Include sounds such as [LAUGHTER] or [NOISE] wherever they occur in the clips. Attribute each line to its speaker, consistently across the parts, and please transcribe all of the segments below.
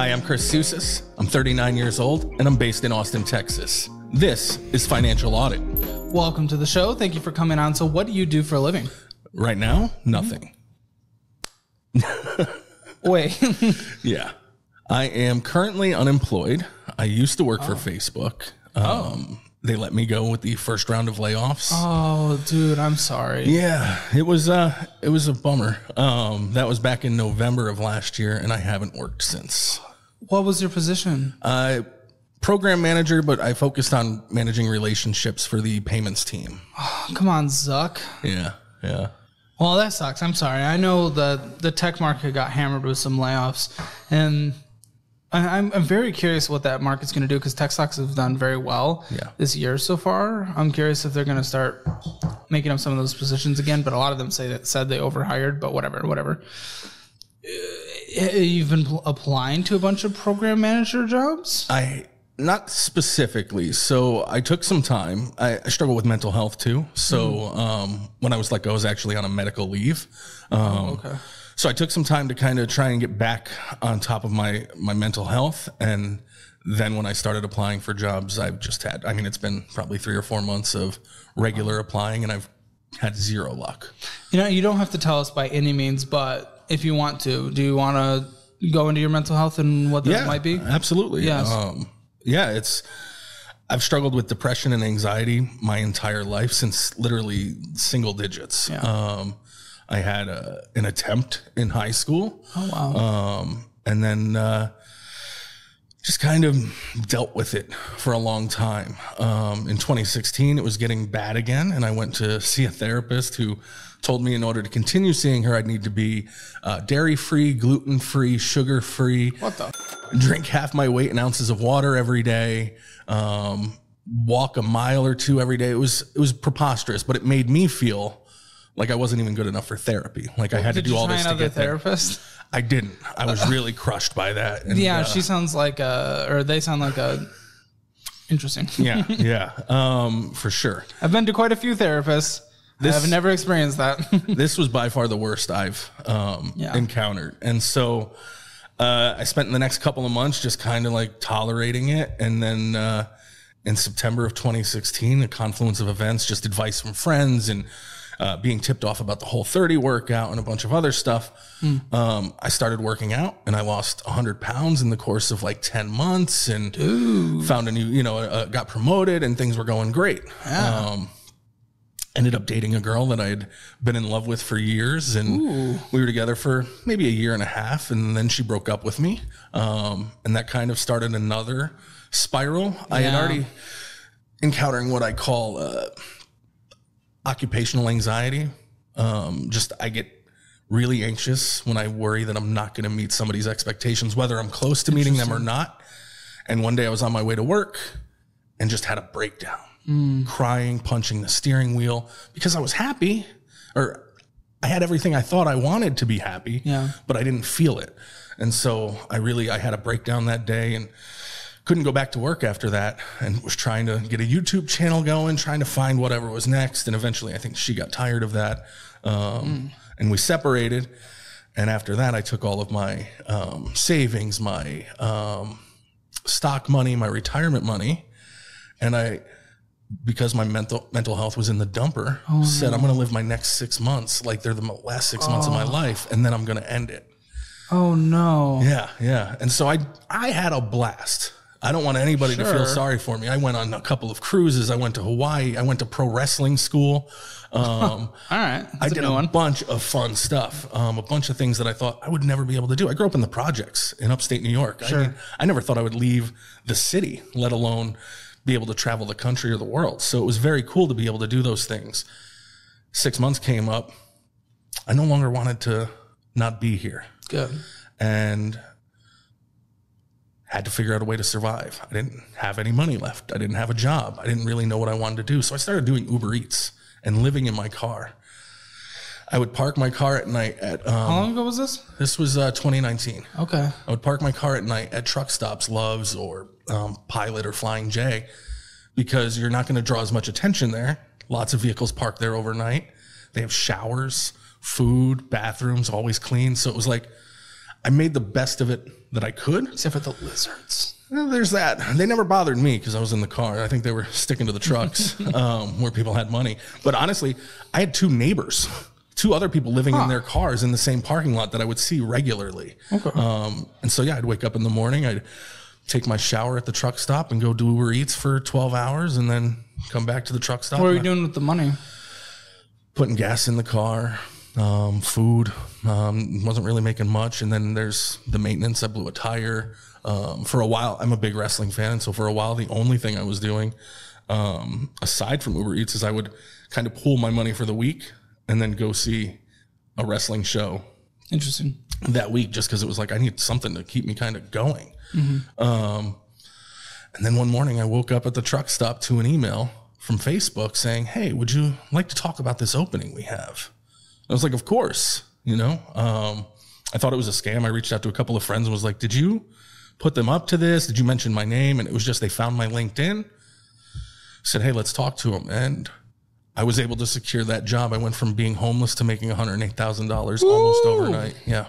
Speaker 1: Hi, I'm Chris Sousis. I'm 39 years old and I'm based in Austin, Texas. This is Financial Audit.
Speaker 2: Welcome to the show. Thank you for coming on. So, what do you do for a living?
Speaker 1: Right now, nothing.
Speaker 2: Wait, [LAUGHS] [LAUGHS]
Speaker 1: Yeah. I am currently unemployed. I used to work for Facebook. Um, They let me go with the first round of layoffs.
Speaker 2: oh, dude, I'm sorry.
Speaker 1: Yeah, it was uh it was a bummer. Um that was back in November of last year and I haven't worked since.
Speaker 2: What was your position?
Speaker 1: Uh program manager, but I focused on managing relationships for the payments team. [SIGHS]
Speaker 2: Come on, Zuck.
Speaker 1: Yeah, yeah.
Speaker 2: Well, that sucks. I'm sorry. I know the the tech market got hammered with some layoffs, and I- I'm I'm very curious what that market's going to do because tech stocks have done very well
Speaker 1: Yeah.
Speaker 2: this year so far. I'm curious if they're going to start making up some of those positions again. But a lot of them say that said they overhired. But whatever, whatever. You've been pl- applying to a bunch of program manager jobs.
Speaker 1: I not specifically. So I took some time. I, I struggle with mental health too. So um, when I was let go, I was actually on a medical leave. Um,
Speaker 2: Okay.
Speaker 1: So I took some time to kind of try and get back on top of my my mental health, and then when I started applying for jobs, I've just had. I mean, it's been probably three or four months of regular applying, and I've had zero luck.
Speaker 2: You know, you don't have to tell us by any means, but if you want to, do you want to go into your mental health and what that might be?
Speaker 1: Absolutely.
Speaker 2: Yes.
Speaker 1: Um, yeah, it's I've struggled with depression and anxiety my entire life since literally single digits.
Speaker 2: Yeah.
Speaker 1: Um, I had a, an attempt in high school.
Speaker 2: Oh wow.
Speaker 1: Um, and then uh, just kind of dealt with it for a long time. Um, in 2016, it was getting bad again, and I went to see a therapist who told me in order to continue seeing her, I'd need to be uh, dairy free, gluten free, sugar free,
Speaker 2: what the?
Speaker 1: drink half my weight in ounces of water every day, um, walk a mile or two every day. It was it was preposterous, but it made me feel like I wasn't even good enough for therapy. Like I had
Speaker 2: Did
Speaker 1: to do all this to get there.
Speaker 2: therapist?
Speaker 1: I didn't. I was really crushed by that. And,
Speaker 2: Yeah,
Speaker 1: uh,
Speaker 2: she sounds like a, or they sound like a. Interesting.
Speaker 1: yeah, yeah, um, for sure.
Speaker 2: I've been to quite a few therapists.
Speaker 1: This-
Speaker 2: I've never experienced that. [LAUGHS]
Speaker 1: This was by far the worst I've um,
Speaker 2: Yeah.
Speaker 1: encountered, and so uh, I spent the next couple of months just kind of like tolerating it, and then uh, in September of 2016, a confluence of events, just advice from friends, and uh, being tipped off about the whole 30 workout and a bunch of other stuff. Um, I started working out, and I lost 100 pounds in the course of like 10 months, and found a new, you know, uh, got promoted, and things were going great. Um, ended up dating a girl that I'd been in love with for years, and we were together for maybe a year and a half, and then she broke up with me, um, and that kind of started another spiral. I had already encountering what I call uh, occupational anxiety. Um, just I get really anxious when I worry that I'm not going to meet somebody's expectations, whether I'm close to meeting them or not. And one day I was on my way to work and just had a breakdown, crying, punching the steering wheel because I was happy or I had everything I thought I wanted to be happy,
Speaker 2: Yeah.
Speaker 1: but I didn't feel it. And so I really, I had a breakdown that day and couldn't go back to work after that and was trying to get a YouTube channel going, trying to find whatever was next. And eventually I think she got tired of that. Um, and we separated. And after that, I took all of my um, savings, my um, stock money, my retirement money, and I, because my mental mental health was in the dumper, said I'm going to live my next six months like they're the last six months of my life, and then I'm going to end it.
Speaker 2: oh no.
Speaker 1: Yeah, yeah. And so I I had a blast. I don't want anybody to feel sorry for me. I went on a couple of cruises. I went to Hawaii. I went to pro wrestling school. Um, [LAUGHS]
Speaker 2: All right.
Speaker 1: I
Speaker 2: That's a
Speaker 1: did a bunch of fun stuff, um, a bunch of things that I thought I would never be able to do. I grew up in the projects in upstate New York. I, mean, I never thought I would leave the city, let alone be able to travel the country or the world. So it was very cool to be able to do those things. Six months came up. I no longer wanted to not be here
Speaker 2: Good.
Speaker 1: and had to figure out a way to survive. I didn't have any money left. I didn't have a job. I didn't really know what I wanted to do. So I started doing Uber Eats and living in my car. I would park my car at night at, um,
Speaker 2: How long ago was this?
Speaker 1: this was uh, 2019.
Speaker 2: Okay.
Speaker 1: I would park my car at night at truck stops, Loves, or um, Pilot or Flying J, because you're not going to draw as much attention there. Lots of vehicles park there overnight. They have showers, food, bathrooms, always clean. So it was like I made the best of it that I could.
Speaker 2: Except for the lizards.
Speaker 1: There's that. They never bothered me because I was in the car. I think they were sticking to the trucks [LAUGHS] um, where people had money. But honestly, I had two neighbors, two other people living in their cars in the same parking lot that I would see regularly.
Speaker 2: Okay.
Speaker 1: Um, and so, yeah, I'd wake up in the morning, I'd take my shower at the truck stop and go do Uber Eats for 12 hours and then come back to the truck stop.
Speaker 2: What are you doing with the money?
Speaker 1: putting gas in the car, um, food. Um, wasn't really making much, and then there's the maintenance. I blew a tire. Um, for a while, I'm a big wrestling fan, and so for a while, the only thing I was doing, um, aside from Uber Eats, is I would kind of pool my money for the week and then go see a wrestling show
Speaker 2: Interesting.
Speaker 1: that week, just because it was like I need something to keep me kind of going. Um, and then one morning, I woke up at the truck stop to an email from Facebook saying, "Hey, would you like to talk about this opening we have?" I was like, "Of course." You know, um, I thought it was a scam. I reached out to a couple of friends and was like, "Did you put them up to this? Did you mention my name?" And it was just they found my LinkedIn, said, "Hey, let's talk to them." And I was able to secure that job. I went from being homeless to making one hundred eight thousand dollars almost overnight. Yeah,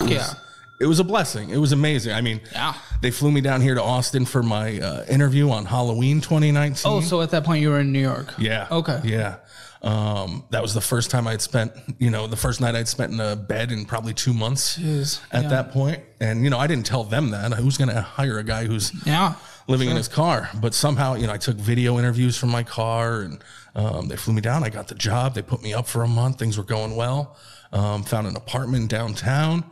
Speaker 2: Yeah.
Speaker 1: it was a blessing. It was amazing. I mean,
Speaker 2: Yeah.
Speaker 1: they flew me down here to Austin for my uh, interview on Halloween 2019.
Speaker 2: Oh, so at that point you were in New York.
Speaker 1: yeah.
Speaker 2: Okay.
Speaker 1: Yeah. Um, that was the first time I'd spent, you know, the first night I'd spent in a bed in probably two months
Speaker 2: Jeez.
Speaker 1: at that point. And, you know, I didn't tell them that. Who's going to hire a guy who's
Speaker 2: Yeah.
Speaker 1: Living in his car? But somehow, you know, I took video interviews from my car and um, they flew me down. I got the job. They put me up for a month. Things were going well. Um, found an apartment downtown.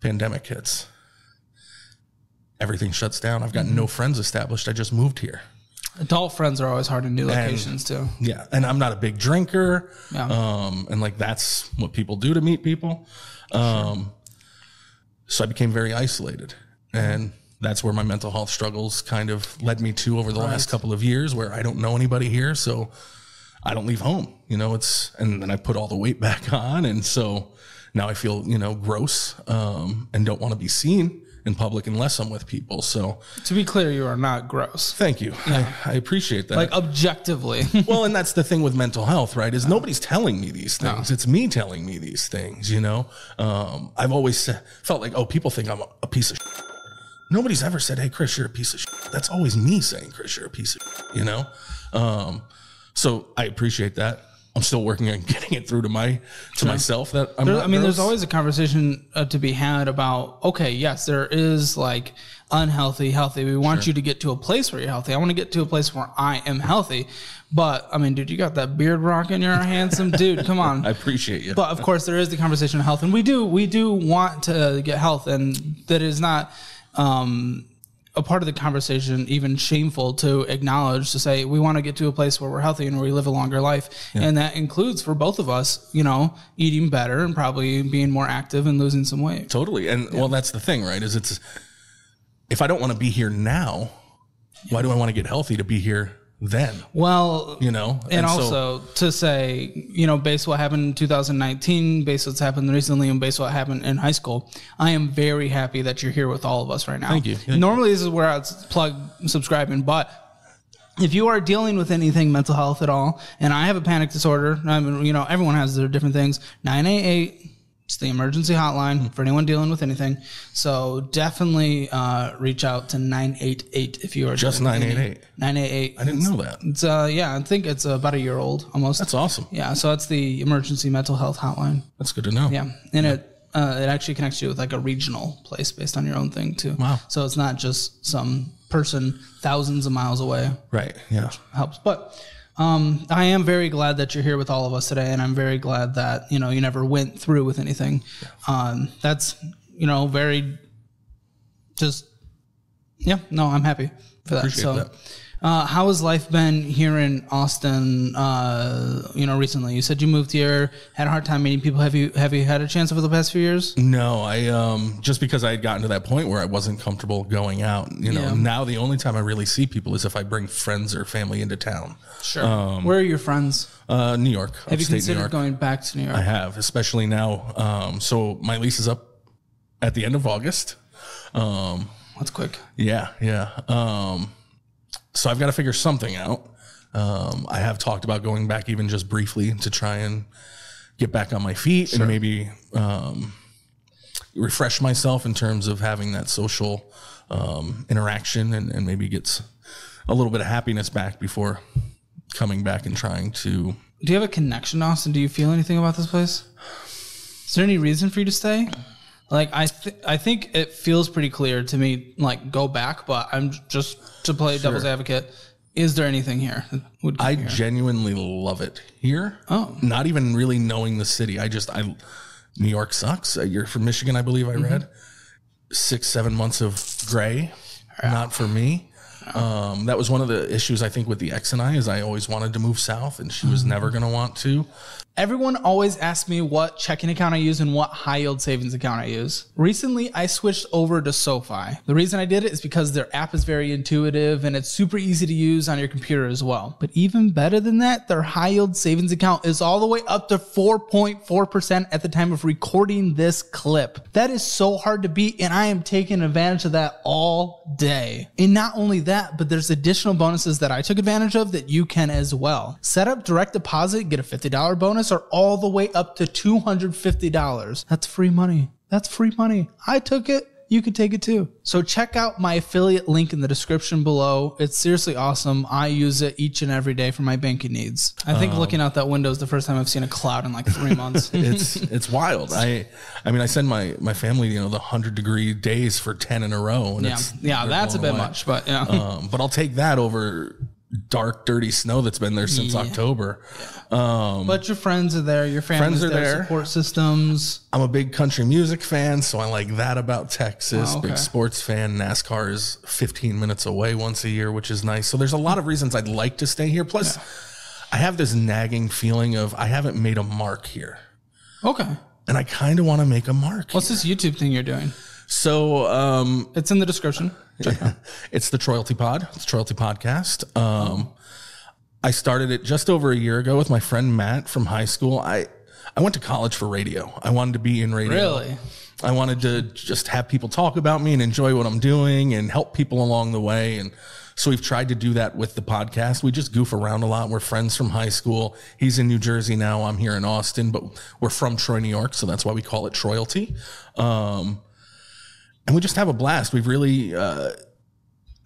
Speaker 1: Pandemic hits. Everything shuts down. I've got no friends established. I just moved here.
Speaker 2: Adult friends are always hard in new locations too.
Speaker 1: Yeah, and I'm not a big drinker.
Speaker 2: Yeah.
Speaker 1: Um, and like that's what people do to meet people. Um, so I became very isolated, and that's where my mental health struggles kind of led me to over the last couple of years, where I don't know anybody here, so I don't leave home. You know, it's and then I put all the weight [LAUGHS] back on, and so now I feel you know gross um, and don't want to be seen in public unless I'm with people. So
Speaker 2: To be clear, you are not gross.
Speaker 1: thank you. I, I appreciate that.
Speaker 2: Like objectively. [LAUGHS]
Speaker 1: well, and that's the thing with mental health, right? Is nobody's telling me these things. It's me telling me these things, you know? Um, I've always felt like, oh, people think I'm a, a piece of shit. Nobody's ever said, hey, Chris, you're a piece of shit. That's always me saying, Chris, you're a piece of shit, you know? Um, so I appreciate that. I'm still working on [LAUGHS] getting it through to my to myself that I'm
Speaker 2: There- I mean, there's always a conversation uh, to be had about, okay, yes, there is like unhealthy, healthy. We want you to get to a place where you're healthy. I want to get to a place where I am healthy. But I mean, dude, you got that beard rocking. You're a [LAUGHS] handsome dude. Come on.
Speaker 1: I appreciate you.
Speaker 2: but of course there is the conversation of health and we do we do want to get health and that is not um a part of the conversation even shameful to acknowledge to say we want to get to a place where we're healthy and where we live a longer life and that includes for both of us you know eating better and probably being more active and losing some weight
Speaker 1: Totally. And well, that's the thing, right? Is it's if I don't want to be here now, why do I want to get healthy to be here then?
Speaker 2: well
Speaker 1: You know?
Speaker 2: and,
Speaker 1: so-
Speaker 2: also to say, you know, based what happened in 2019, based what's happened recently, and based what happened in high school, I am very happy that you're here with all of us right now.
Speaker 1: Thank you. Thank
Speaker 2: Normally, this is where I'd plug subscribing, but if you are dealing with anything mental health at all, and I have a panic disorder, I mean, you know, everyone has their different things. 988. It's the emergency hotline for anyone dealing with anything. So definitely uh, reach out to 988 if you are
Speaker 1: Just
Speaker 2: dealing
Speaker 1: 988?
Speaker 2: 988.
Speaker 1: I didn't know that.
Speaker 2: It's uh yeah, I think it's about a year old almost.
Speaker 1: That's awesome.
Speaker 2: yeah, so that's the emergency mental health hotline.
Speaker 1: That's good to know.
Speaker 2: Yeah, and it uh, it actually connects you with like a regional place based on your own thing too.
Speaker 1: Wow.
Speaker 2: So it's not just some person thousands of miles away
Speaker 1: Right. Yeah.
Speaker 2: helps. But um, I am very glad that you're here with all of us today, and I'm very glad that you know you never went through with anything. Um, that's you know very just yeah. No, I'm happy for that.
Speaker 1: Appreciate
Speaker 2: so.
Speaker 1: that.
Speaker 2: Uh, how has life been here in Austin? Uh, you know, recently you said you moved here, had a hard time meeting people. Have you have you had a chance over the past few years?
Speaker 1: No, I um just because I had gotten to that point where I wasn't comfortable going out. You know,
Speaker 2: Yeah.
Speaker 1: now the only time I really see people is if I bring friends or family into town.
Speaker 2: Sure. Where are your friends?
Speaker 1: Uh, New York,
Speaker 2: Have you considered going back to New York?
Speaker 1: I have, especially now. Um, so my lease is up at the end of August. Um,
Speaker 2: That's quick.
Speaker 1: Yeah, yeah. Um, so I've got to figure something out. Um, I have talked about going back even just briefly to try and get back on my feet and maybe um, refresh myself in terms of having that social um, interaction and, and maybe gets a little bit of happiness back before coming back and trying to.
Speaker 2: Do you have a connection, Austin? Do you feel anything about this place? Is there any reason for you to stay? Like I, th- I think it feels pretty clear to me. Like go back, but I'm just to play devil's advocate. Is there anything here? That would
Speaker 1: I
Speaker 2: here?
Speaker 1: genuinely love it here.
Speaker 2: Oh.
Speaker 1: not even really knowing the city. I just I New York sucks. You're from Michigan, I believe. I
Speaker 2: Mm-hmm.
Speaker 1: read six seven months of gray, not for me. Um, that was one of the issues I think with the ex and I is I always wanted to move south, and she was
Speaker 2: Mm-hmm.
Speaker 1: never going to want to.
Speaker 2: Everyone always asks me what checking account I use and what high yield savings account I use. Recently, I switched over to SoFi. The reason I did it is because their app is very intuitive and it's super easy to use on your computer as well. But even better than that, their high yield savings account is all the way up to 4.4% at the time of recording this clip. That is so hard to beat, and I am taking advantage of that all day. And not only that, but there's additional bonuses that I took advantage of that you can as well. Set up direct deposit, get a $50 bonus, or all the way up to $250. That's free money. That's free money. I took it. You could take it too. So check out my affiliate link in the description below. It's seriously awesome. I use it each and every day for my banking needs. I think looking out that window is the first time I've seen a cloud in like three [LAUGHS] months.
Speaker 1: It's it's wild. I I mean I send my my family you know the hundred degree days for ten in a row. And
Speaker 2: yeah,
Speaker 1: it's,
Speaker 2: yeah, that's a bit
Speaker 1: away.
Speaker 2: much, but yeah.
Speaker 1: Um, but I'll take that over dark, dirty snow that's been there since October. Um,
Speaker 2: but your friends are there. Your
Speaker 1: Friends are
Speaker 2: there.
Speaker 1: there.
Speaker 2: Support systems.
Speaker 1: I'm a big country music fan, so I like that about Texas.
Speaker 2: Oh, okay.
Speaker 1: Big sports fan. NASCAR is 15 minutes away once a year, which is nice. So there's a lot of reasons I'd like to stay here. Plus, I have this nagging feeling of I haven't made a mark here,
Speaker 2: Okay.
Speaker 1: and I kind of want to make a mark.
Speaker 2: What's this YouTube thing you're doing?
Speaker 1: So um,
Speaker 2: It's in the description. [LAUGHS]
Speaker 1: it's the Troyalty Pod. It's Troyalty Podcast. Um, I started it just over a year ago with my friend Matt from high school. I I went to college for radio. I wanted to be in radio.
Speaker 2: Really?
Speaker 1: I wanted to just have people talk about me and enjoy what I'm doing and help people along the way. And so we've tried to do that with the podcast. We just goof around a lot. We're friends from high school. He's in New Jersey now. I'm here in Austin, but we're from Troy, New York. So that's why we call it Troyalty. Um, and we just have a blast. We've really, uh,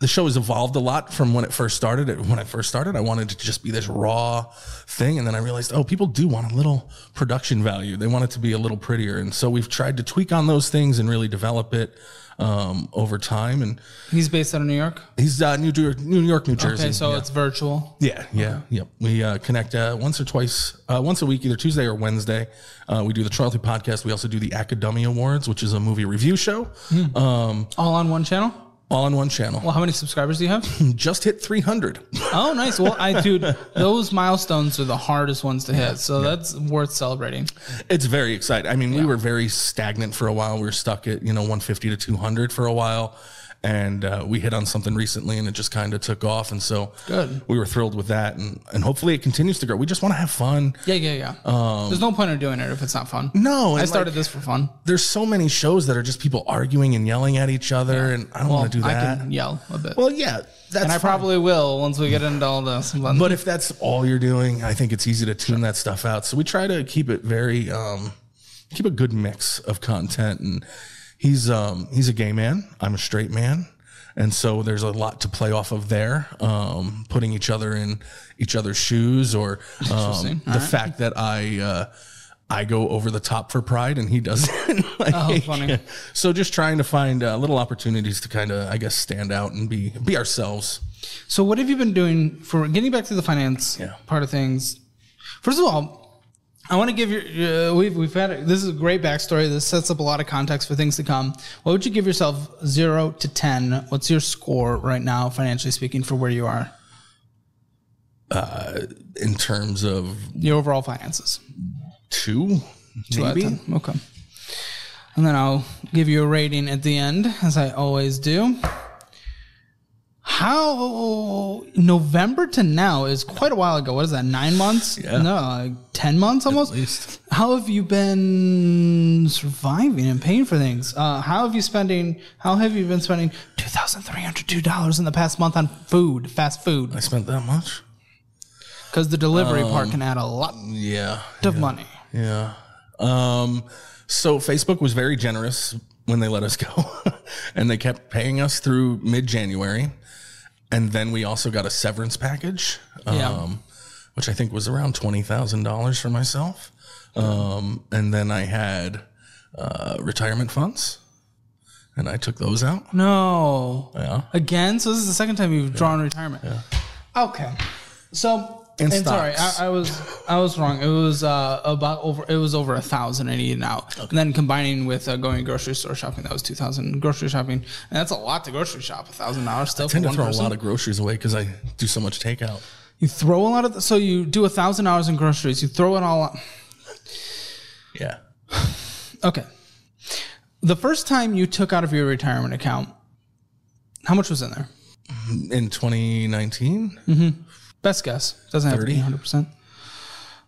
Speaker 1: the show has evolved a lot from when it first started. When I first started, I wanted it to just be this raw thing. And then I realized, oh, people do want a little production value. They want it to be a little prettier. And so we've tried to tweak on those things and really develop it um, over time. And
Speaker 2: He's based out of New York.
Speaker 1: he's uh, New York, New York, New Jersey.
Speaker 2: Okay, so
Speaker 1: yeah.
Speaker 2: it's virtual.
Speaker 1: Yeah, yeah, yep. We uh, connect uh, once or twice, uh, once a week, either Tuesday or Wednesday. Uh, we do the Troyalty podcast. We also do the Academy Awards, which is a movie review show, um,
Speaker 2: All on one channel.
Speaker 1: All on one channel.
Speaker 2: Well, how many subscribers do you have? [LAUGHS]
Speaker 1: Just hit 300.
Speaker 2: oh, nice. Well, I dude, [LAUGHS] those milestones are the hardest ones to hit, so that's worth celebrating.
Speaker 1: It's very exciting. I mean, we were very stagnant for a while. We were stuck at, you know, 150 to 200 for a while. And uh, we hit on something recently and it just kind of took off. And so
Speaker 2: Good.
Speaker 1: we were thrilled with that. And, and hopefully it continues to grow. We just want to have fun.
Speaker 2: Yeah, yeah, yeah. There's no point in doing it if it's not fun.
Speaker 1: No,
Speaker 2: I started
Speaker 1: like,
Speaker 2: this for fun.
Speaker 1: there's so many shows that are just people arguing and yelling at each other. And I don't
Speaker 2: Well,
Speaker 1: want to do
Speaker 2: I
Speaker 1: that.
Speaker 2: can yell a bit,
Speaker 1: well, yeah, that's
Speaker 2: and I
Speaker 1: fine.
Speaker 2: probably will once we get into all this. But, [LAUGHS]
Speaker 1: But if that's all you're doing, I think it's easy to tune that stuff out. So we try to keep it very, um, keep a good mix of content. And he's, um, he's a gay man. I'm a straight man. And so there's a lot to play off of there, um, putting each other in each other's shoes or, um, the fact that I, uh, I go over the top for pride and he doesn't. [LAUGHS] like,
Speaker 2: Oh, funny.
Speaker 1: So just trying to find uh, little opportunities to kind of, I guess, stand out and be, be ourselves.
Speaker 2: So what have you been doing for getting back to the finance
Speaker 1: Yeah.
Speaker 2: part of things? First of all, I want to give your uh, we've we've had this is a great backstory. This sets up a lot of context for things to come. What would you give yourself zero to ten? What's your score right now, financially speaking, for where you are?
Speaker 1: in terms of
Speaker 2: Your overall finances.
Speaker 1: two,
Speaker 2: Two out of
Speaker 1: maybe.
Speaker 2: 10. Okay. And then I'll give you a rating at the end, as I always do. How November to now is quite a while ago. What is that? Nine months?
Speaker 1: Yeah.
Speaker 2: No, like ten months almost.
Speaker 1: At least.
Speaker 2: How have you been surviving and paying for things? Uh, how have you spending? How have you been spending two thousand three hundred two dollars in the past month on food, fast food?
Speaker 1: I spent that much.
Speaker 2: Because the delivery
Speaker 1: Um,
Speaker 2: part can add a lot
Speaker 1: Yeah,
Speaker 2: of money.
Speaker 1: yeah. Um, So Facebook was very generous when they let us go, [LAUGHS] and they kept paying us through mid January, and then we also got a severance package, um,
Speaker 2: Yeah.
Speaker 1: which I think was around twenty thousand dollars for myself, um, and then I had uh, retirement funds, and I took those out.
Speaker 2: No.
Speaker 1: Yeah,
Speaker 2: Again? So this is the second time you've drawn retirement. Okay. So
Speaker 1: And
Speaker 2: and sorry. I, I was I was wrong. It was uh, about over it was over a thousand and eaten out. And then combining with uh, going grocery store shopping, that was two thousand. Grocery shopping, and that's a lot to grocery shop. A thousand dollars still for
Speaker 1: tend to throw
Speaker 2: person.
Speaker 1: a lot of groceries away because I do so much takeout.
Speaker 2: you throw a lot of the, so you do a thousand dollars in groceries. You throw it all. out.
Speaker 1: Yeah, [SIGHS]
Speaker 2: Okay. The first time you took out of your retirement account, how much was in there?
Speaker 1: in 2019.
Speaker 2: Best guess. Doesn't have to be 100%.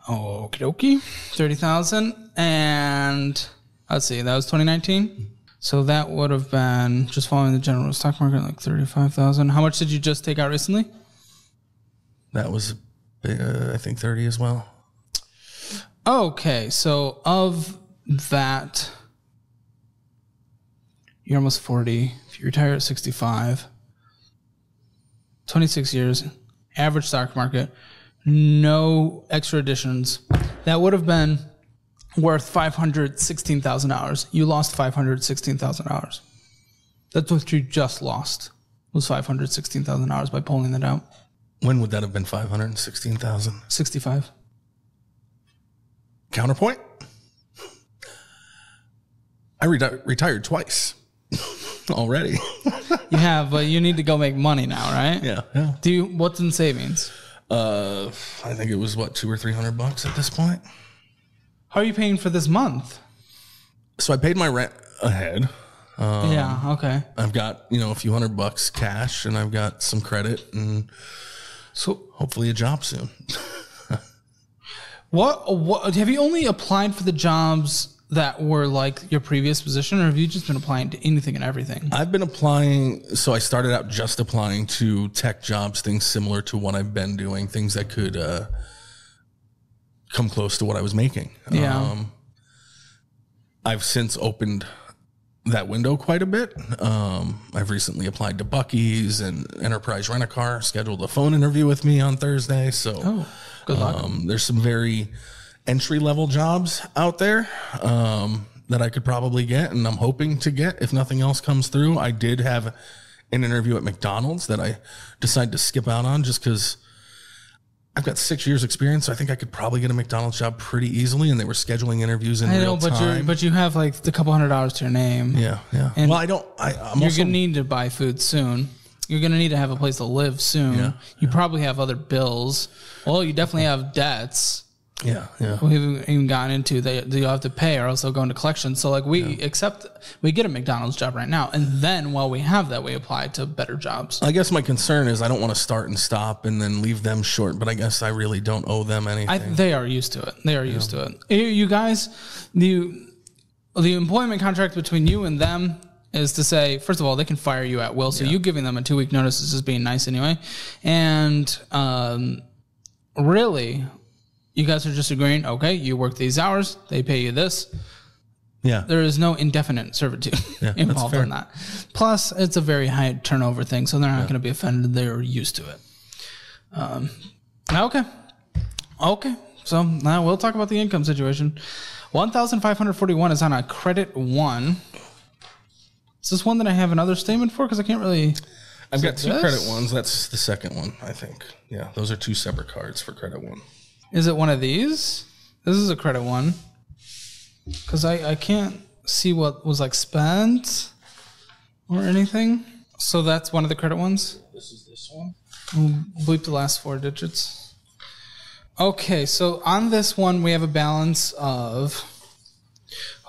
Speaker 2: Okie dokie. 30,000. And let's see, that was 2019. So that would have been just following the general stock market, like 35,000. How much did you just take out recently?
Speaker 1: That was, uh, I think, 30 as well.
Speaker 2: Okay. So of that, you're almost 40. If you retire at 65, 26 years, average stock market, no extra additions. That would have been worth $516,000. You lost $516,000. That's what you just lost was $516,000 by pulling that out.
Speaker 1: When would that have been? 516,000.
Speaker 2: 65.
Speaker 1: Counterpoint. I reti- retired twice [LAUGHS] already. [LAUGHS]
Speaker 2: You have, but you need to go make money now, right?
Speaker 1: yeah, yeah.
Speaker 2: Do you, what's in savings?
Speaker 1: Uh, I think it was what two or three hundred bucks at this point.
Speaker 2: How are you paying for this month?
Speaker 1: So I paid my rent ahead. Um,
Speaker 2: yeah, okay.
Speaker 1: I've got you know a few hundred bucks cash, and I've got some credit, and
Speaker 2: So
Speaker 1: hopefully a job soon. [LAUGHS]
Speaker 2: what what have you only applied for the jobs that were like your previous position or have you just been applying to anything and everything?
Speaker 1: I've been applying. So I started out just applying to tech jobs, things similar to what I've been doing, things that could uh, come close to what I was making.
Speaker 2: Yeah.
Speaker 1: Um, I've since opened that window quite a bit. Um, I've recently applied to Buc-ee's and Enterprise Rent a Car, scheduled a phone interview with me on Thursday. So
Speaker 2: Oh, good luck.
Speaker 1: um, there's some very entry level jobs out there um, that I could probably get, and I'm hoping to get if nothing else comes through. I did have an interview at McDonald's that I decided to skip out on just because I've got six years experience. So I think I could probably get a McDonald's job pretty easily, and they were scheduling interviews in
Speaker 2: I
Speaker 1: real
Speaker 2: know, but
Speaker 1: time.
Speaker 2: you but you have like a couple hundred dollars to your name.
Speaker 1: yeah, yeah.
Speaker 2: And
Speaker 1: well, I don't. I, I'm
Speaker 2: You're
Speaker 1: also
Speaker 2: gonna need to buy food soon. You're gonna need to have a place to live soon.
Speaker 1: Yeah,
Speaker 2: you probably have other bills. Well, you definitely have debts.
Speaker 1: Yeah, yeah.
Speaker 2: we haven't even gotten into that you have to pay or else they'll go into collection. So like we accept we get a McDonald's job right now, and then while we have that, we apply to better jobs.
Speaker 1: I guess my concern is I don't want to start and stop and then leave them short, but I guess I really don't owe them anything.
Speaker 2: I, they are used to it. They are used to it. You, you guys, the the employment contract between you and them is to say, first of all, they can fire you at will. So you giving them a two week notice is just being nice anyway. And um, really, you guys are just agreeing. Okay, you work these hours, they pay you this.
Speaker 1: yeah.
Speaker 2: there is no indefinite servitude [LAUGHS]
Speaker 1: that's
Speaker 2: involved in that. Plus, it's a very high turnover thing, so they're not going to be offended. They're used to it. Um, okay, okay. So now we'll talk about the income situation. One thousand five hundred forty-one is on a credit one. Is this one that I have another statement for? Because I can't really.
Speaker 1: I've got two
Speaker 2: this?
Speaker 1: credit ones. That's the second one, I think. Yeah, those are two separate cards for credit one.
Speaker 2: Is it one of these? This is a credit one. Because I, I can't see what was like spent or anything. So that's one of the credit ones.
Speaker 1: This is this one.
Speaker 2: Bleep the last four digits. Okay, so on this one we have a balance of.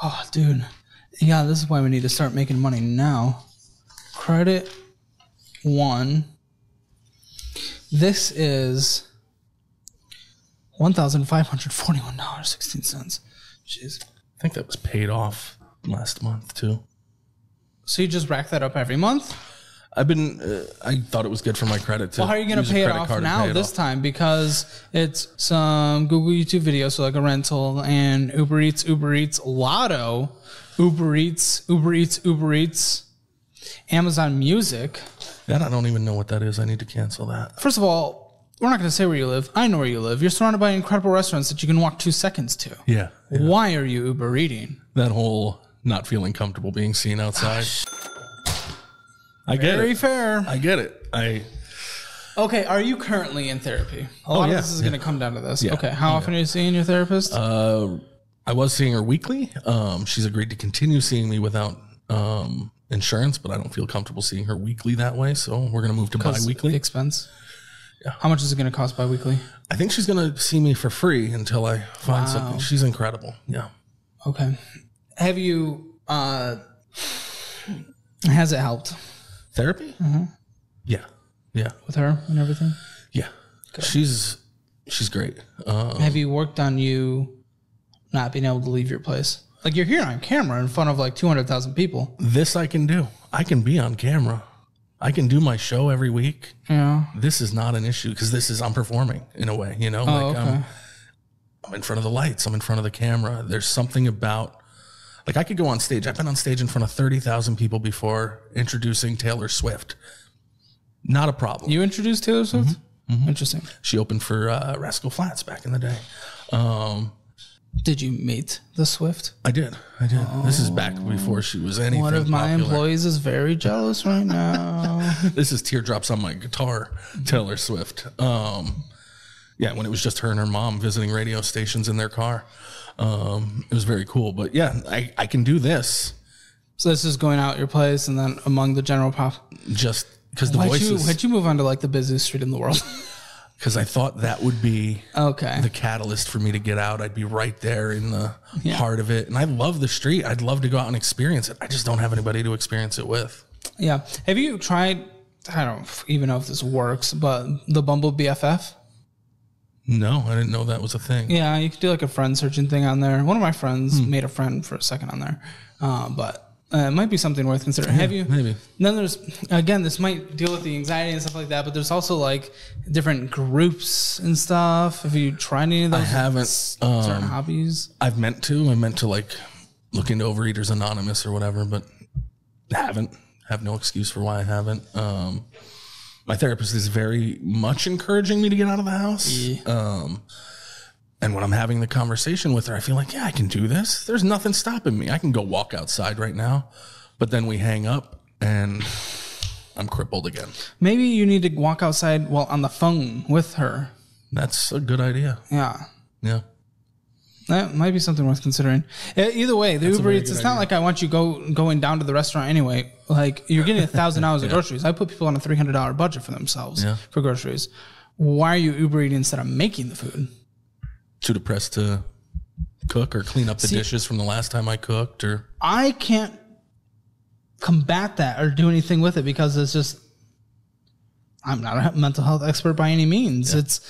Speaker 2: Oh, dude. Yeah, this is why we need to start making money now. Credit one. This is one thousand five hundred forty-one dollars sixteen cents. Jeez.
Speaker 1: I think that was paid off last month too.
Speaker 2: So you just rack that up every month?
Speaker 1: I've been. Uh, I thought it was good for my credit. too.
Speaker 2: Well, how are you going to pay it off now
Speaker 1: it
Speaker 2: this
Speaker 1: off.
Speaker 2: time? Because it's some Google YouTube videos, so like a rental and Uber Eats, Uber Eats, Lotto, Uber Eats, Uber Eats, Uber Eats, Amazon Music.
Speaker 1: That I don't even know what that is. I need to cancel that.
Speaker 2: First of all, we're not going to say where you live. I know where you live. You're surrounded by incredible restaurants that you can walk two seconds to.
Speaker 1: Yeah, yeah.
Speaker 2: Why are you Uber eating?
Speaker 1: that whole not feeling comfortable being seen outside. I get
Speaker 2: Very
Speaker 1: it.
Speaker 2: Very fair.
Speaker 1: I get it. I
Speaker 2: Okay, are you currently in therapy? A lot
Speaker 1: Oh, yeah,
Speaker 2: of this is going to come down to this.
Speaker 1: Yeah.
Speaker 2: Okay, how often are you seeing your therapist?
Speaker 1: uh, I was seeing her weekly. Um, she's agreed to continue seeing me without um, insurance, but I don't feel comfortable seeing her weekly that way. So we're gonna move to bi-weekly.
Speaker 2: expense. How much is it going to cost bi-weekly?
Speaker 1: I think she's gonna see me for free until I find something. She's incredible. Yeah.
Speaker 2: Okay. Have you uh has it helped
Speaker 1: Therapy. Yeah. Yeah.
Speaker 2: with her and everything?
Speaker 1: Yeah. She's she's great. Um,
Speaker 2: Have you worked on you not being able to leave your place? Like you're here on camera in front of like 200,000 people.
Speaker 1: this I can do. I can be on camera. I can do my show every week.
Speaker 2: Yeah.
Speaker 1: This is not an issue because this is I'm performing in a way. You know,
Speaker 2: Oh,
Speaker 1: like
Speaker 2: okay.
Speaker 1: I'm, I'm in front of the lights. I'm in front of the camera. There's something about like I could go on stage. I've been on stage in front of thirty thousand people before introducing Taylor Swift. Not a problem.
Speaker 2: You introduced Taylor Swift? Interesting.
Speaker 1: she opened for uh, Rascal Flatts back in the day. Um,
Speaker 2: Did you meet the Swift?
Speaker 1: I did. I did. This is back before she was anything.
Speaker 2: One of my
Speaker 1: popular.
Speaker 2: employees is very jealous right now. [LAUGHS]
Speaker 1: This is teardrops on my guitar, Taylor Swift. Um, yeah, when it was just her and her mom visiting radio stations in their car. Um, it was very cool. But yeah, I, I can do this
Speaker 2: so this is going out your place and then among the general pop.
Speaker 1: just because the
Speaker 2: Why'd you,
Speaker 1: voices,
Speaker 2: why'd you move on to like the busiest street in the world? [LAUGHS]
Speaker 1: because I thought that would be
Speaker 2: okay.
Speaker 1: the catalyst for me to get out. I'd be right there in the heart of it. And I love the street. I'd love to go out and experience it. I just don't have anybody to experience it with.
Speaker 2: Yeah. Have you tried? I don't even know if this works, but the Bumble BFF.
Speaker 1: No, I didn't know that was a thing.
Speaker 2: Yeah, you could do like a friend searching thing on there. One of my friends made a friend for a second on there, uh, but uh, it might be something worth considering. Have you?
Speaker 1: Maybe.
Speaker 2: Then there's again, this might deal with the anxiety and stuff like that, but there's also like different groups and stuff. Have you tried any of those?
Speaker 1: I haven't.
Speaker 2: certain
Speaker 1: Um,
Speaker 2: hobbies.
Speaker 1: I've meant to. I meant to like look into Overeaters Anonymous or whatever, but haven't. Have no excuse for why I haven't. Um, my therapist is very much encouraging me to get out of the house. Um, and when I'm having the conversation with her, I feel like, yeah, I can do this. There's nothing stopping me. I can go walk outside right now. But then we hang up and [SIGHS] I'm crippled again.
Speaker 2: Maybe you need to walk outside while on the phone with her.
Speaker 1: That's a good idea.
Speaker 2: Yeah.
Speaker 1: Yeah.
Speaker 2: That might be something worth considering. Either way, the Uber Eats. It's not like I want you go going down to the restaurant anyway. Like you're getting a thousand dollars of [LAUGHS] groceries. I put people on a three hundred dollar budget for themselves
Speaker 1: Yeah.
Speaker 2: for groceries. Why are you Uber eating instead of making the food?
Speaker 1: Too depressed to cook or clean up the dishes from the last time I cooked or
Speaker 2: I can't combat that or do anything with it because it's just I'm not a mental health expert by any means. It's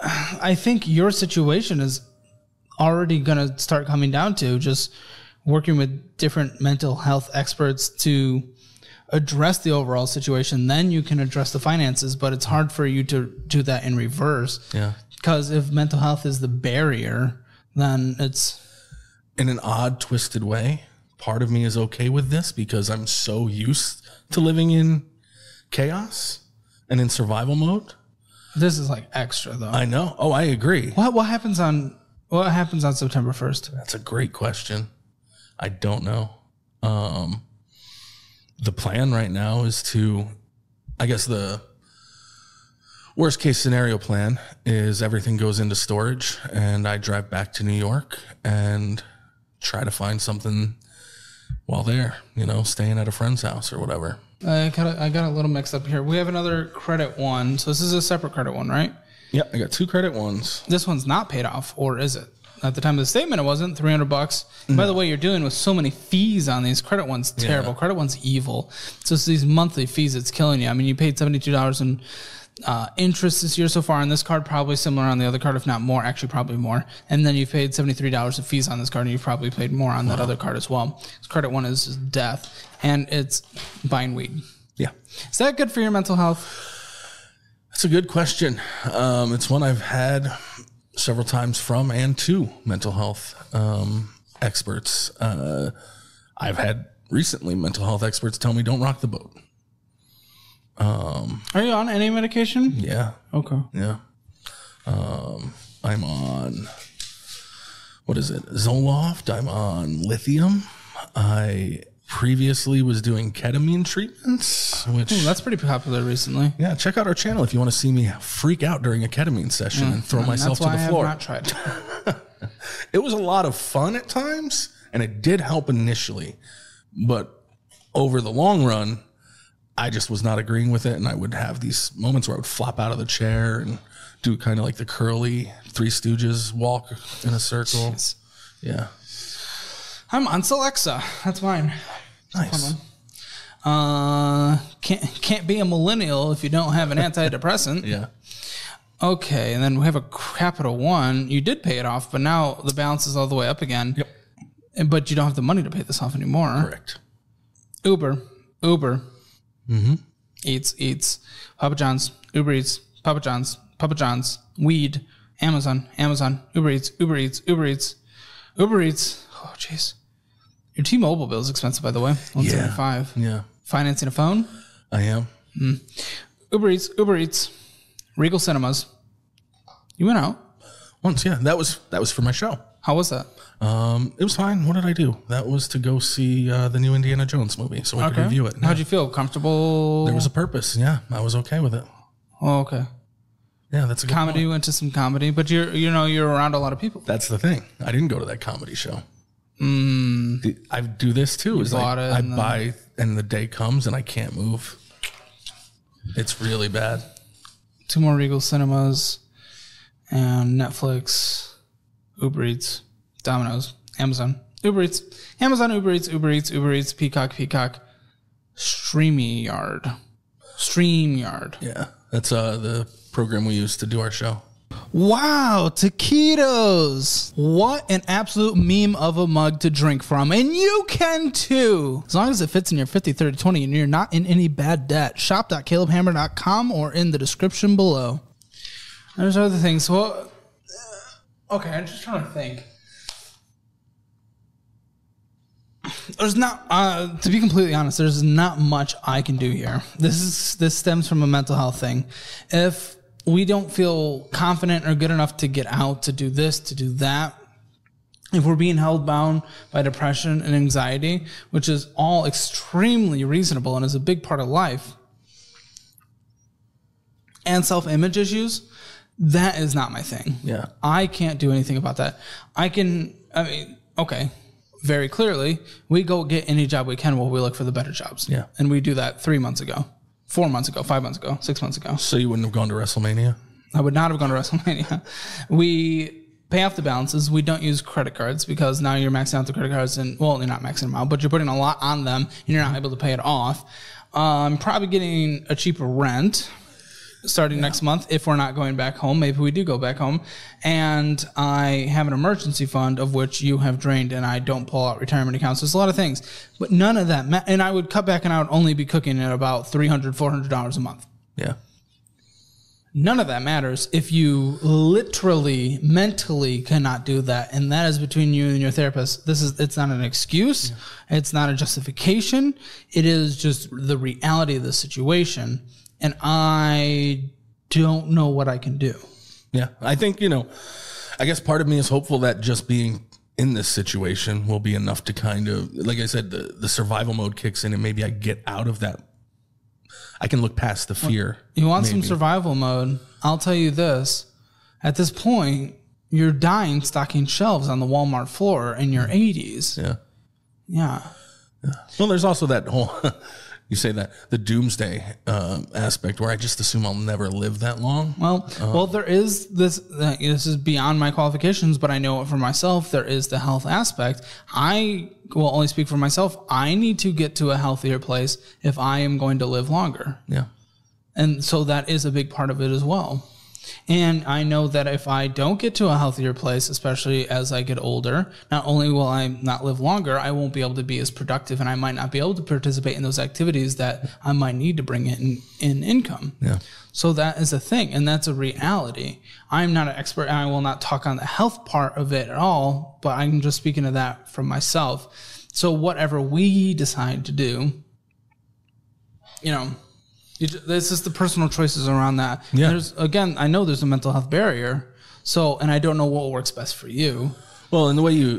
Speaker 2: I think your situation is already going to start coming down to just working with different mental health experts to address the overall situation then you can address the finances but it's hard for you to do that in reverse
Speaker 1: yeah.
Speaker 2: because if mental health is the barrier then it's
Speaker 1: in an odd, twisted way, part of me is okay with this because I'm so used to living in chaos and in survival mode.
Speaker 2: this is like extra though
Speaker 1: I know. Oh, I agree.
Speaker 2: What what happens on what happens on September first?
Speaker 1: That's a great question. I don't know. Um, the plan right now is to, I guess the worst case scenario plan is everything goes into storage and I drive back to New York and try to find something while there, you know, staying at a friend's house or whatever.
Speaker 2: I got a, I got a little mixed up here. We have another credit one, so this is a separate credit one, right?
Speaker 1: Yeah, I got two credit ones.
Speaker 2: This one's not paid off, or is it? At the time of the statement, it wasn't three hundred bucks. By the way, you're dealing with so many fees on these credit ones. Terrible. Credit one's evil. So it's these monthly fees. It's killing you. I mean, you paid seventy two dollars in uh, interest this year so far on this card. Probably similar on the other card, if not more. Actually, probably more. And then you paid seventy three dollars of fees on this card, and you've probably paid more on that other card as well. This credit one is death, and it's buying weed.
Speaker 1: Yeah.
Speaker 2: Is that good for your mental health?
Speaker 1: That's a good question. Um, it's one I've had several times from and to mental health um, experts. Uh, I've had recently mental health experts tell me don't rock the boat.
Speaker 2: Are you on any medication?
Speaker 1: Yeah,
Speaker 2: Okay.
Speaker 1: yeah. Um, I'm on what is it? Zoloft. I'm on lithium. I previously was doing ketamine treatments, which
Speaker 2: Ooh, that's pretty popular recently.
Speaker 1: yeah, check out our channel if you want to see me freak out during a ketamine session and throw myself to the floor.
Speaker 2: I have not tried. [LAUGHS]
Speaker 1: it was a lot of fun at times and it did help initially but over the long run i just was not agreeing with it and i would have these moments where i would flop out of the chair and do kind of like the curly three stooges walk in a circle yeah
Speaker 2: I'm on Celexa. That's mine.
Speaker 1: Nice.
Speaker 2: Uh, can't can't be a millennial if you don't have an [LAUGHS] antidepressant.
Speaker 1: yeah.
Speaker 2: Okay, and then we have a Capital One. You did pay it off, but now the balance is all the way up again.
Speaker 1: Yep.
Speaker 2: And- But you don't have the money to pay this off anymore.
Speaker 1: correct.
Speaker 2: Uber, Uber, mm-hmm. Eats, Eats, Papa John's, Uber Eats, Papa John's, Papa John's, Weed, Amazon, Amazon, Uber Eats, Uber Eats, Uber Eats, Uber Eats. Oh, jeez. Your T-Mobile bill is expensive, by the way. One seventy-five.
Speaker 1: yeah
Speaker 2: Financing a phone.
Speaker 1: i am
Speaker 2: Uber Eats, Uber Eats, Regal Cinemas. You went out.
Speaker 1: once yeah that was that was for my show
Speaker 2: How was that?
Speaker 1: um it was fine what did i do that was to go see uh, the new indiana jones movie so i could review it
Speaker 2: How'd you feel? Comfortable?
Speaker 1: there was a purpose yeah i was okay with it
Speaker 2: oh, okay.
Speaker 1: yeah that's a good
Speaker 2: Comedy. You went to some comedy, but you're you know you're around a lot of people.
Speaker 1: That's the thing. I didn't go to that comedy show. I do this too. Is like I
Speaker 2: and then-
Speaker 1: buy and the day comes and I can't move. It's really bad.
Speaker 2: Two more Regal Cinemas, and Netflix, Uber Eats, Domino's, Amazon, Uber Eats, Amazon, Uber Eats, Uber Eats, Uber Eats, Peacock, Peacock, StreamYard, StreamYard.
Speaker 1: Yeah, that's uh the program we use to do our show.
Speaker 2: Wow, taquitos. What an absolute meme of a mug to drink from. And you can too. As long as it fits in your 50, 30, 20 and you're not in any bad debt. Shop.calebhammer.com or in the description below. There's other things. Well, okay, I'm just trying to think. There's not, uh, to be completely honest, there's not much I can do here. This is this stems from a mental health thing. If we don't feel confident or good enough to get out to do this, to do that, if we're being held bound by depression and anxiety, which is all extremely reasonable and is a big part of life, and self image issues, that is not my thing.
Speaker 1: Yeah.
Speaker 2: I can't do anything about that. I can, I mean, okay, very clearly, we go get any job we can while we look for the better jobs.
Speaker 1: Yeah.
Speaker 2: And we do that three months ago, four months ago, five months ago, six months ago.
Speaker 1: So you wouldn't have gone to WrestleMania?
Speaker 2: I would not have gone to WrestleMania. [LAUGHS] We pay off the balances. We don't use credit cards because now you're maxing out the credit cards and well, you're not maxing them out, but you're putting a lot on them and you're not able to pay it off. Um, probably getting a cheaper rent starting next month if we're not going back home. Maybe we do go back home. And I have an emergency fund of which you have drained and I don't pull out retirement accounts. There's a lot of things, but none of that. Ma- and I would cut back and I would only be cooking at about $300, $400 a month.
Speaker 1: Yeah.
Speaker 2: None of that matters if you literally, mentally cannot do that. And that is between you and your therapist. This is, it's not an excuse. It's not a justification. It is just the reality of the situation. And I don't know what I can do.
Speaker 1: Yeah. I think, you know, I guess part of me is hopeful that just being in this situation will be enough to kind of, like I said, the, the survival mode kicks in and maybe I get out of that. I can look past the fear.
Speaker 2: You want some survival mode? I'll tell you this. At this point, you're dying stocking shelves on the Walmart floor in your mm. 80s.
Speaker 1: Yeah.
Speaker 2: Yeah.
Speaker 1: Well, there's also that whole, [LAUGHS] you say that, the doomsday uh, aspect where I just assume I'll never live that long.
Speaker 2: Well, well, there is this. Uh, this is beyond my qualifications, but I know it for myself. There is the health aspect. I will only speak for myself. I need to get to a healthier place if I am going to live longer,
Speaker 1: Yeah.
Speaker 2: and so that is a big part of it as well. And I know that if I don't get to a healthier place, especially as I get older, not only will I not live longer, I won't be able to be as productive and I might not be able to participate in those activities that I might need to bring in, in income.
Speaker 1: Yeah.
Speaker 2: So that is a thing, and that's a reality. I'm not an expert, and I will not talk on the health part of it at all, but I'm just speaking of that from myself. So whatever we decide to do, you know, you, ju- this is the personal choices around that.
Speaker 1: Yeah.
Speaker 2: There's again, I know there's a mental health barrier. So, and I don't know what works best for you.
Speaker 1: Well, and the way you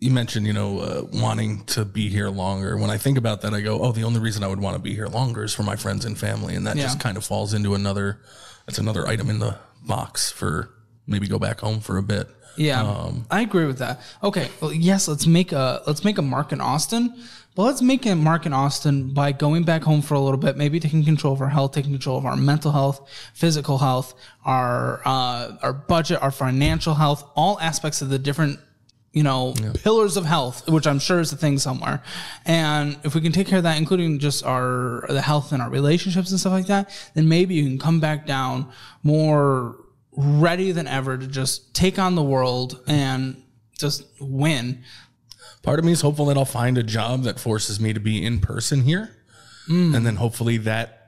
Speaker 1: you- mentioned, you know, uh, wanting to be here longer. When I think about that, I go, oh, the only reason I would want to be here longer is for my friends and family, and that
Speaker 2: Yeah.
Speaker 1: just kind of falls into another. That's another item in the box for maybe go back home for a bit.
Speaker 2: Yeah, I agree with that. Okay, well, yes, let's make a let's make a mark in Austin, but let's make a mark in Austin by going back home for a little bit, maybe taking control of our health, taking control of our mental health, physical health, our uh, our budget, our financial health, all aspects of the different you know pillars of health, which I'm sure is a thing somewhere. And if we can take care of that, including just our the health and our relationships and stuff like that, then maybe you can come back down more ready than ever to just take on the world and just win.
Speaker 1: Part of me is hopeful that I'll find a job that forces me to be in person here, hmm. and then hopefully that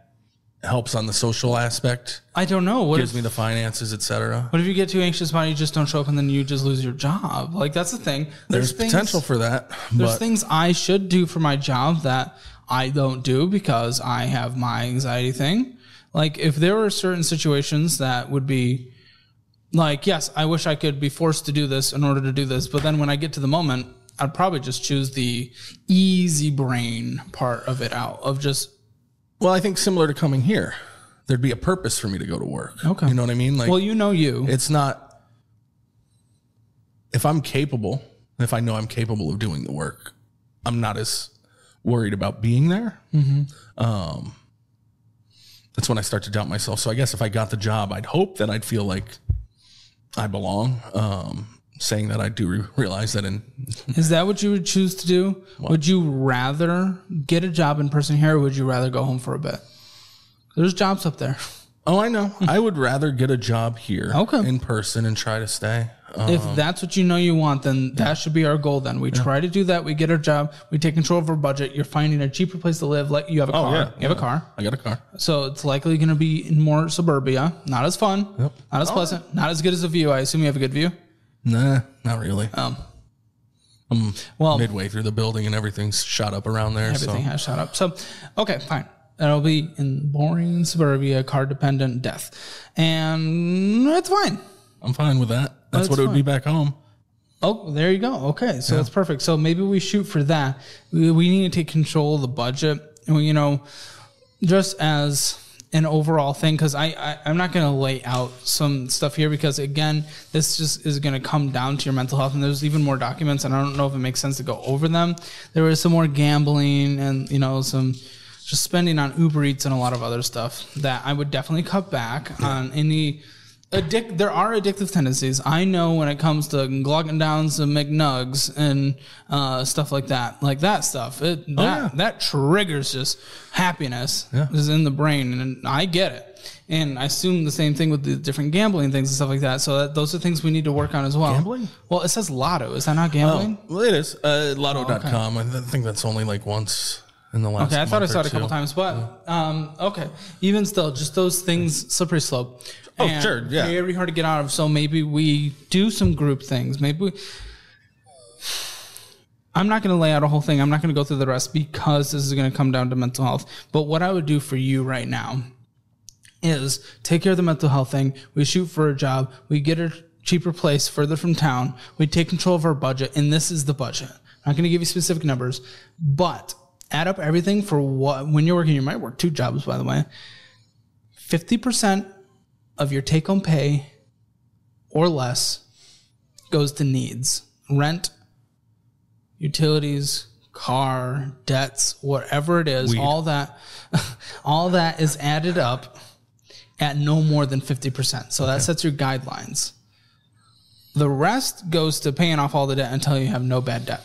Speaker 1: helps on the social aspect,
Speaker 2: I don't know. What
Speaker 1: gives
Speaker 2: if,
Speaker 1: me the finances, etc.
Speaker 2: what if you get too anxious about it, you just don't show up and then you just lose your job? Like that's the thing.
Speaker 1: There's
Speaker 2: things,
Speaker 1: potential for that,
Speaker 2: There's things I should do for my job that I don't do because I have my anxiety thing. Like if there were certain situations that would be like, yes, I wish I could be forced to do this in order to do this, but then when I get to the moment, I'd probably just choose the easy brain part of it out of just
Speaker 1: well, I think similar to coming here, there'd be a purpose for me to go to work.
Speaker 2: Okay.
Speaker 1: you know what I mean? Like,
Speaker 2: well, you know you.
Speaker 1: it's not if I'm capable, if I know I'm capable of doing the work, I'm not as worried about being there. Um, that's when I start to doubt myself. So I guess if I got the job, I'd hope that I'd feel like I belong. Um, saying that I do re- realize that in [LAUGHS]
Speaker 2: Is that what you would choose to do? Would you rather get a job in person here or would you rather go home for a bit? There's jobs up there.
Speaker 1: oh I know [LAUGHS] I would rather get a job here
Speaker 2: Okay.
Speaker 1: in person and try to stay. Um,
Speaker 2: If that's what you know you want, then that should be our goal. Then we try to do that. We get our job. We take control of our budget. You're finding a cheaper place to live. Like you have a car.
Speaker 1: Oh, yeah,
Speaker 2: you have a car.
Speaker 1: I got a car.
Speaker 2: So it's likely going to be in more suburbia. Not as fun. Yep. Not as pleasant. Not as good as a view. I assume you have a good view.
Speaker 1: Nah, not really.
Speaker 2: Um,
Speaker 1: I'm
Speaker 2: well,
Speaker 1: midway through the building and everything's shot up around there.
Speaker 2: everything
Speaker 1: so
Speaker 2: has shot up. So, okay, fine. That'll be in boring suburbia, car dependent death. And it's fine.
Speaker 1: I'm fine with that. That's
Speaker 2: That's
Speaker 1: what it would be back home.
Speaker 2: Oh, there you go. Okay, so that's perfect. So maybe we shoot for that. We, we need to take control of the budget, and we, you know, just as an overall thing, because I, I I'm not going to lay out some stuff here because again, this just is going to come down to your mental health, and there's even more documents, and I don't know if it makes sense to go over them. There was some more gambling, and you know, some just spending on Uber Eats and a lot of other stuff that I would definitely cut back on any addict there are addictive tendencies i know when it comes to glocking down some mcnugs and uh, stuff like that like that stuff it that,
Speaker 1: yeah.
Speaker 2: that triggers just happiness
Speaker 1: Yeah.
Speaker 2: is in the brain and i get it and i assume the same thing with the different gambling things and stuff like that so that, those are things we need to work on as well
Speaker 1: Gambling?
Speaker 2: well it says lotto is that not gambling
Speaker 1: Well, it is. Uh, Lotto.com. I think that's only like once in the last
Speaker 2: Okay, I thought I saw it a couple times, but um, okay. Even still, just those things, slippery slope.
Speaker 1: Oh,
Speaker 2: And
Speaker 1: sure, yeah.
Speaker 2: Very hard to get out of. So maybe we do some group things. Maybe we. I'm not going to lay out a whole thing. I'm not going to go through the rest because this is going to come down to mental health. But what I would do for you right now is take care of the mental health thing. We shoot for a job. We get a cheaper place further from town. We take control of our budget, and this is the budget. I'm not going to give you specific numbers, but add up everything for what when you're working. You might work two jobs, by the way. Fifty percent of your take-home pay or less goes to needs: rent, utilities, car, debts, whatever it is. All that, [LAUGHS] all that is added up at no more than 50%. So that sets your guidelines. The rest goes to paying off all the debt until you have no bad debt.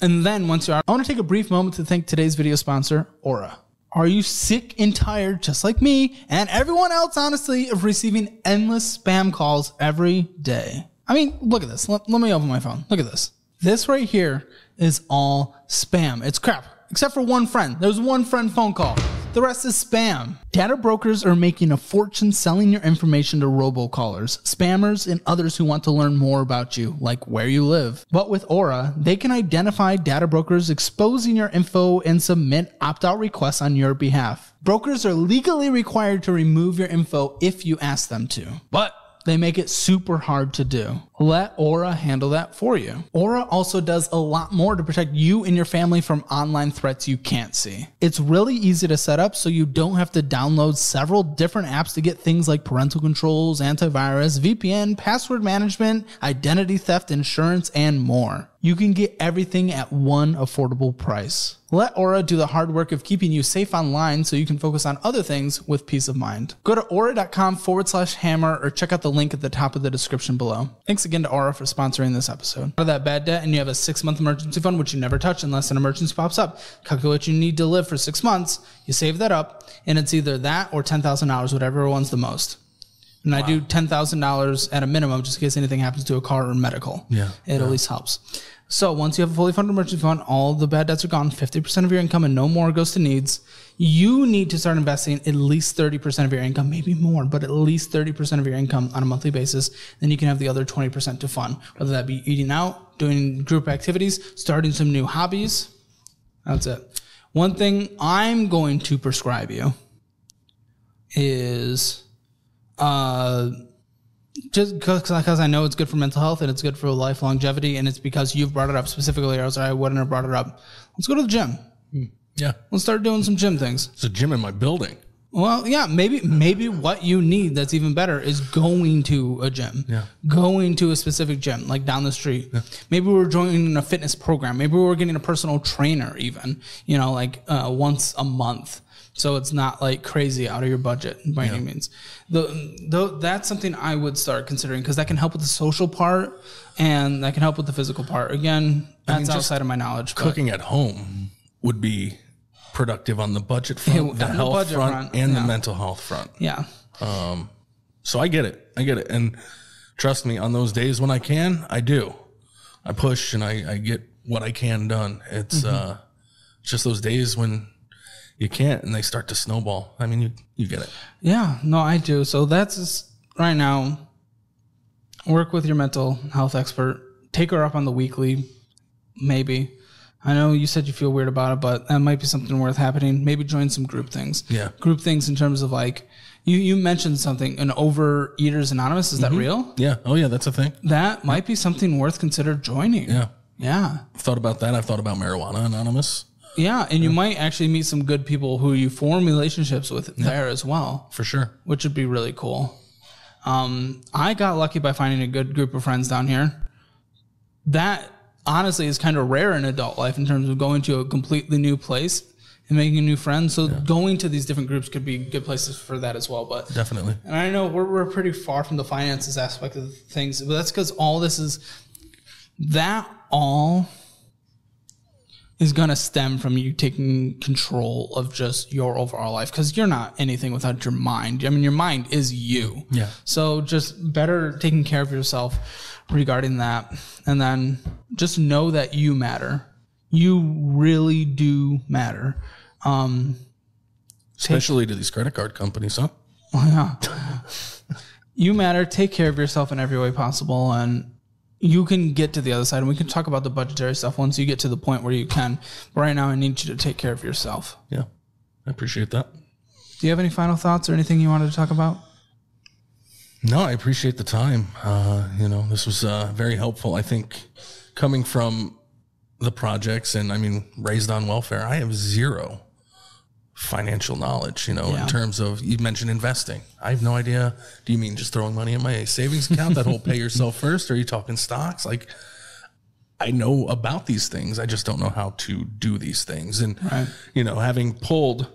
Speaker 2: And then once you're, I want to take a brief moment to thank today's video sponsor, Aura. Are you sick and tired, just like me and everyone else, honestly, of receiving endless spam calls every day? I mean, look at this. Let, let me open my phone. Look at this. This right here is all spam. It's crap, except for one friend. There's one friend phone call. The rest is spam. Data brokers are making a fortune selling your information to robocallers, spammers, and others who want to learn more about you, like where you live. But with Aura, they can identify data brokers exposing your info and submit opt out requests on your behalf. Brokers are legally required to remove your info if you ask them to. But they make it super hard to do. Let Aura handle that for you. Aura also does a lot more to protect you and your family from online threats you can't see. It's really easy to set up so you don't have to download several different apps to get things like parental controls, antivirus, VPN, password management, identity theft insurance, and more. You can get everything at one affordable price. Let Aura do the hard work of keeping you safe online so you can focus on other things with peace of mind. Go to aura.com forward slash hammer or check out the link at the top of the description below. Thanks again to Aura for sponsoring this episode. Out of that bad debt and you have a six month emergency fund, which you never touch unless an emergency pops up. Calculate what you need to live for six months. You save that up and it's either that or $10,000, whatever one's the most. And I do ten thousand dollars at a minimum, just in case anything happens to a car or medical.
Speaker 1: Yeah,
Speaker 2: it at least helps. So once you have a fully funded emergency fund, all the bad debts are gone. Fifty percent of your income and no more goes to needs. You need to start investing at least thirty percent of your income, maybe more, but at least thirty percent of your income on a monthly basis. Then you can have the other twenty percent to fund, whether that be eating out, doing group activities, starting some new hobbies. That's it. One thing I'm going to prescribe you is uh, just because I know it's good for mental health and it's good for life longevity, and it's because you've brought it up specifically, or else I wouldn't have brought it up. Let's go to the gym.
Speaker 1: Yeah.
Speaker 2: Let's start doing some gym things.
Speaker 1: It's a gym in my building.
Speaker 2: Well, yeah, maybe maybe what you need that's even better is going to a gym.
Speaker 1: Yeah.
Speaker 2: Going to a specific gym, like down the street. Yeah. Maybe we're joining a fitness program. Maybe we're getting a personal trainer even, you know, like uh, once a month so it's not like crazy out of your budget by yeah. any means. The, the, that's something I would start considering because that can help with the social part and that can help with the physical part. Again, that's I mean, outside of my knowledge.
Speaker 1: Cooking but. at home would be productive on the budget front, the health the front, front, and yeah. the mental health front.
Speaker 2: Yeah.
Speaker 1: Um, so I get it. I get it. And trust me, on those days when I can, I do. I push and I, I get what I can done. It's mm-hmm. uh, just those days when you can't and they start to snowball. I mean, you, you get it.
Speaker 2: Yeah, no, I do. So that's just, right now, work with your mental health expert. Take her up on the weekly, maybe. I know you said you feel weird about it, but that might be something worth happening. Maybe join some group things.
Speaker 1: Yeah.
Speaker 2: Group things in terms of like, you, you mentioned something, an Overeaters Anonymous. Is that mm-hmm. real?
Speaker 1: Yeah. Oh, yeah, that's a thing.
Speaker 2: That might be something worth consider joining.
Speaker 1: Yeah.
Speaker 2: Yeah.
Speaker 1: I've thought about that. I've thought about Marijuana Anonymous.
Speaker 2: Yeah, and you might actually meet some good people who you form relationships with there as well,
Speaker 1: for sure.
Speaker 2: which would be really cool. Um, I got lucky by finding a good group of friends down here. That honestly is kind of rare in adult life in terms of going to a completely new place and making new friends. So going to these different groups could be good places for that as well. But
Speaker 1: Definitely.
Speaker 2: and I know we're, we're pretty far from the finances aspect of things, but that's because all this is that all is going to stem from you taking control of just your overall life because you're not anything without your mind. I mean, your mind is you.
Speaker 1: Yeah.
Speaker 2: So just better taking care of yourself regarding that. And then just know that you matter. You really do matter. Um,
Speaker 1: Especially take, to these credit card companies, huh? [LAUGHS]
Speaker 2: Yeah. you matter. Take care of yourself in every way possible. And you can get to the other side and we can talk about the budgetary stuff once you get to the point where you can. But right now, I need you to take care of yourself.
Speaker 1: Yeah, I appreciate that.
Speaker 2: Do you have any final thoughts or anything you wanted to talk about?
Speaker 1: No, I appreciate the time. Uh, you know, this was uh, very helpful. I think coming from the projects and I mean, raised on welfare, I have zero financial knowledge, you know, yeah. in terms of you mentioned investing. I have no idea. Do you mean just throwing money in my savings account that'll pay yourself first? Or are you talking stocks? Like I know about these things. I just don't know how to do these things. And right. you know, having pulled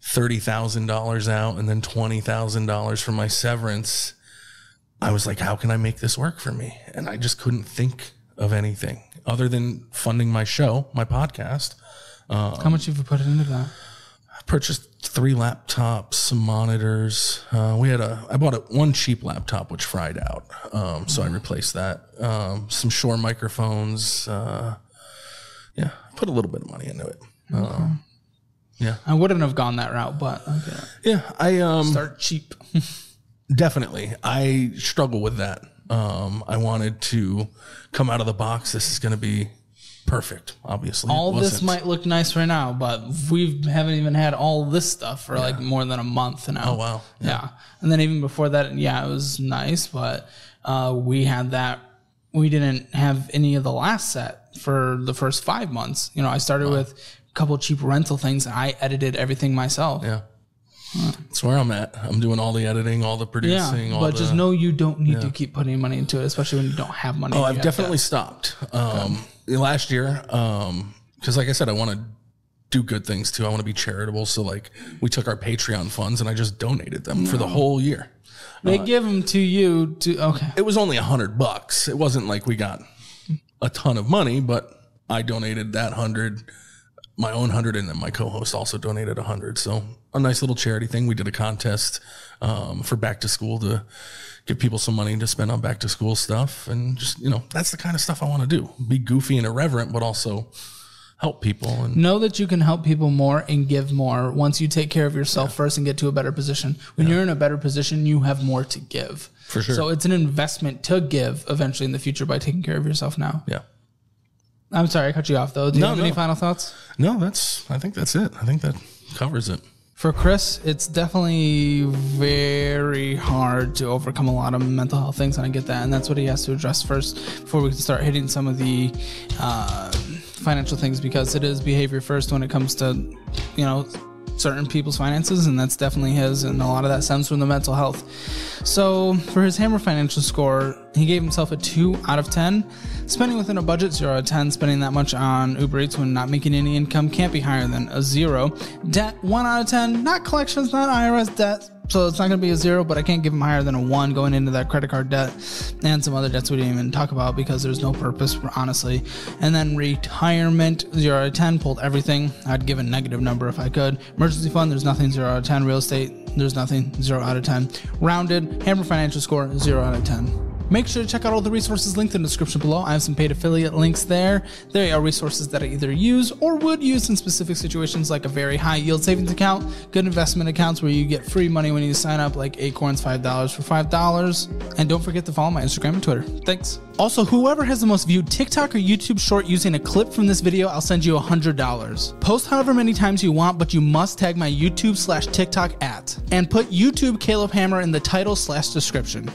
Speaker 1: thirty thousand dollars out and then twenty thousand dollars for my severance, I was like, how can I make this work for me? And I just couldn't think of anything other than funding my show, my podcast.
Speaker 2: Um, how much have you put into that?
Speaker 1: Purchased three laptops, some monitors. Uh, we had a, I bought a one cheap laptop which fried out, um, so I replaced that. Um, some Shure microphones. Uh, yeah, put a little bit of money into it. Um, yeah,
Speaker 2: I wouldn't have gone that route, but okay.
Speaker 1: yeah. I um,
Speaker 2: start cheap. [LAUGHS]
Speaker 1: Definitely. I struggle with that. Um, I wanted to come out of the box. This is going to be perfect, obviously.
Speaker 2: All this might look nice right now, but we haven't even had all this stuff for like more than a month now.
Speaker 1: Oh, wow.
Speaker 2: Yeah. And then even before that, yeah, it was nice, but uh, we had that. We didn't have any of the last set for the first five months. You know, I started with a couple cheap rental things. And I edited everything myself.
Speaker 1: Yeah. That's where I'm at. I'm doing all the editing, all the
Speaker 2: Yeah,
Speaker 1: producing, all
Speaker 2: but
Speaker 1: the.
Speaker 2: just know you don't need to keep putting money into it, especially when you don't have money.
Speaker 1: Oh, I've definitely stopped. Um, last year, um, because like I said, I want to do good things too. I want to be charitable. So like, we took our Patreon funds and I just donated them for the whole year.
Speaker 2: They give them to you to okay.
Speaker 1: It was only a hundred bucks. It wasn't like we got a ton of money, but I donated that hundred, my own hundred, and then my co-host also donated a hundred. So a nice little charity thing. We did a contest um, for back to school to give people some money to spend on back to school stuff, and just you know that's the kind of stuff I want to do. Be goofy and irreverent, but also help people. And
Speaker 2: know that you can help people more and give more once you take care of yourself first and get to a better position. When you're in a better position, you have more to give.
Speaker 1: For sure.
Speaker 2: So it's an investment to give eventually in the future by taking care of yourself now.
Speaker 1: yeah,
Speaker 2: I'm sorry I cut you off though. Do you
Speaker 1: No,
Speaker 2: have any final thoughts?
Speaker 1: no, that's. I think that's it. I think that covers it.
Speaker 2: For Chris, it's definitely very hard to overcome a lot of mental health things, and I get that. And that's what he has to address first before we can start hitting some of the uh, financial things because it is behavior first when it comes to, you know, certain people's finances, and that's definitely his. And a lot of that stems from the mental health. So for his Hammer financial score, he gave himself a 2 out of 10. Spending within a budget, 0 out of 10. Spending that much on Uber Eats when not making any income can't be higher than a 0. Debt, 1 out of 10. Not collections, not IRS debt. So it's not going to be a 0, but I can't give him higher than a 1 going into that credit card debt and some other debts we didn't even talk about because there's no purpose, honestly. And then retirement, 0 out of 10. Pulled everything. I'd give a negative number if I could. Emergency fund, there's nothing, 0 out of 10. Real estate, there's nothing, 0 out of 10. Rounded, Hammer financial score, 0 out of 10. Make sure to check out all the resources linked in the description below. I have some paid affiliate links there. They are resources that I either use or would use in specific situations like a very high yield savings account, good investment accounts where you get free money when you sign up, like Acorns $5 for $5. And don't forget to follow my Instagram and Twitter. Thanks. Also, whoever has the most viewed TikTok or YouTube short using a clip from this video, I'll send you $100. Post however many times you want, but you must tag my YouTube slash TikTok at and put YouTube Caleb Hammer in the title slash description.